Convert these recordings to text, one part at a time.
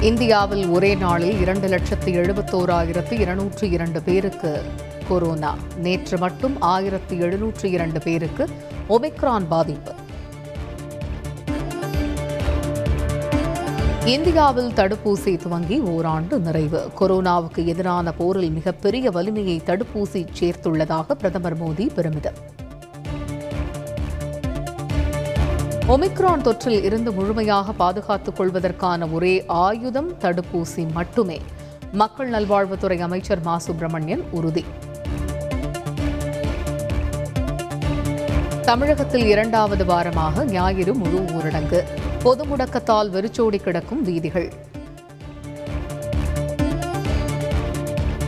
இந்தியாவில் ஒரே நாளில் இரண்டு லட்சத்து எழுபத்தோராயிரத்து இருநூற்று இரண்டு பேருக்கு கொரோனா. நேற்று மட்டும் ஆயிரத்து எழுநூற்று இரண்டு பேருக்கு ஒமிக்ரான் பாதிப்பு. இந்தியாவில் தடுப்பூசி துவங்கி ஓராண்டு நிறைவு. கொரோனாவுக்கு எதிரான போரில் மிகப்பெரிய வலிமையை தடுப்பூசி சேர்த்துள்ளதாக பிரதமர் மோடி பெருமிதம். ஒமிக்ரான் தொற்றில் இருந்து முழுமையாக பாதுகாத்துக் கொள்வதற்கான ஒரே ஆயுதம் தடுப்பூசி மட்டுமே. மக்கள் நல்வாழ்வுத்துறை அமைச்சர் மா. சுப்பிரமணியன் உறுதி. தமிழகத்தில் இரண்டாவது வாரமாக ஞாயிறு முழு ஊரடங்கு. பொது முடக்கத்தால் வெறிச்சோடி கிடக்கும் வீதிகள்.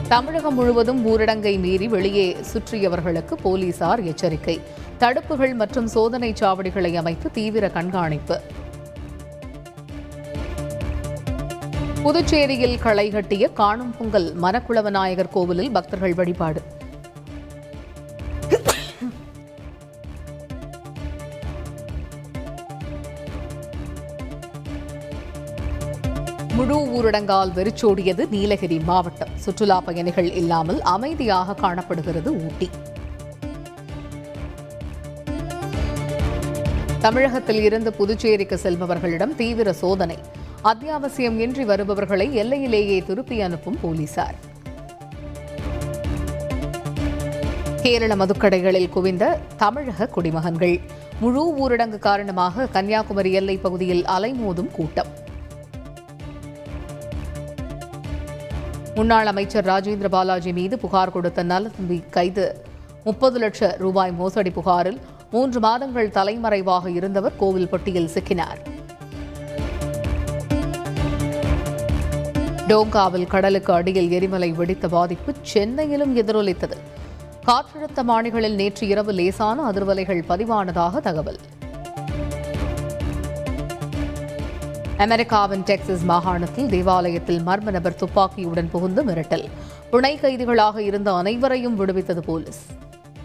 தமிழகம் முழுவதும் ஊரடங்கை மீறி வெளியே சுற்றியவர்களுக்கு போலீசார் எச்சரிக்கை. தடுப்புகள் மற்றும் சோதனை சாவடிகளை அமைத்து தீவிர கண்காணிப்பு. புதுச்சேரியில் களை கட்டிய காணும் பொங்கல் மனக்குளவநாயகர் கோவிலில் பக்தர்கள் வழிபாடு. முழு ஊரடங்கால் வெறிச்சோடியது நீலகிரி மாவட்டம். சுற்றுலா பயணிகள் இல்லாமல் அமைதியாக காணப்படுகிறது ஊட்டி. தமிழகத்தில் இருந்து புதுச்சேரிக்கு செல்பவர்களிடம் தீவிர சோதனை. அத்தியாவசியம் இன்றி வருபவர்களை எல்லையிலேயே திருப்பி அனுப்பும் போலீசார். கேரள மதுக்கடைகளில் குவிந்த தமிழக குடிமகன்கள். முழு ஊரடங்கு காரணமாக கன்னியாகுமரி எல்லைப் பகுதியில் அலைமோதும் கூட்டம். முன்னாள் அமைச்சர் ராஜேந்திர பாலாஜி மீது புகார் கொடுத்த நலத்தம்பி கைது. முப்பது லட்சம் ரூபாய் மோசடி புகாரில் மூன்று மாதங்கள் தலைமறைவாக இருந்தவர் கோவில்பட்டியில் சிக்கினார். டோங்காவில் கடலுக்கு அடியில் எரிமலை வெடித்த பாதிப்பு சென்னையிலும் எதிரொலித்தது. காற்றழுத்த மாணிகளில் நேற்று இரவு லேசான அதிர்வலைகள் பதிவானதாக தகவல். அமெரிக்காவின் டெக்சஸ் மாகாணத்தில் தேவாலயத்தில் மர்ம நபர் துப்பாக்கியுடன் புகுந்து மிரட்டல். புனை கைதிகளாக இருந்த அனைவரையும் விடுவித்தது போலீஸ்.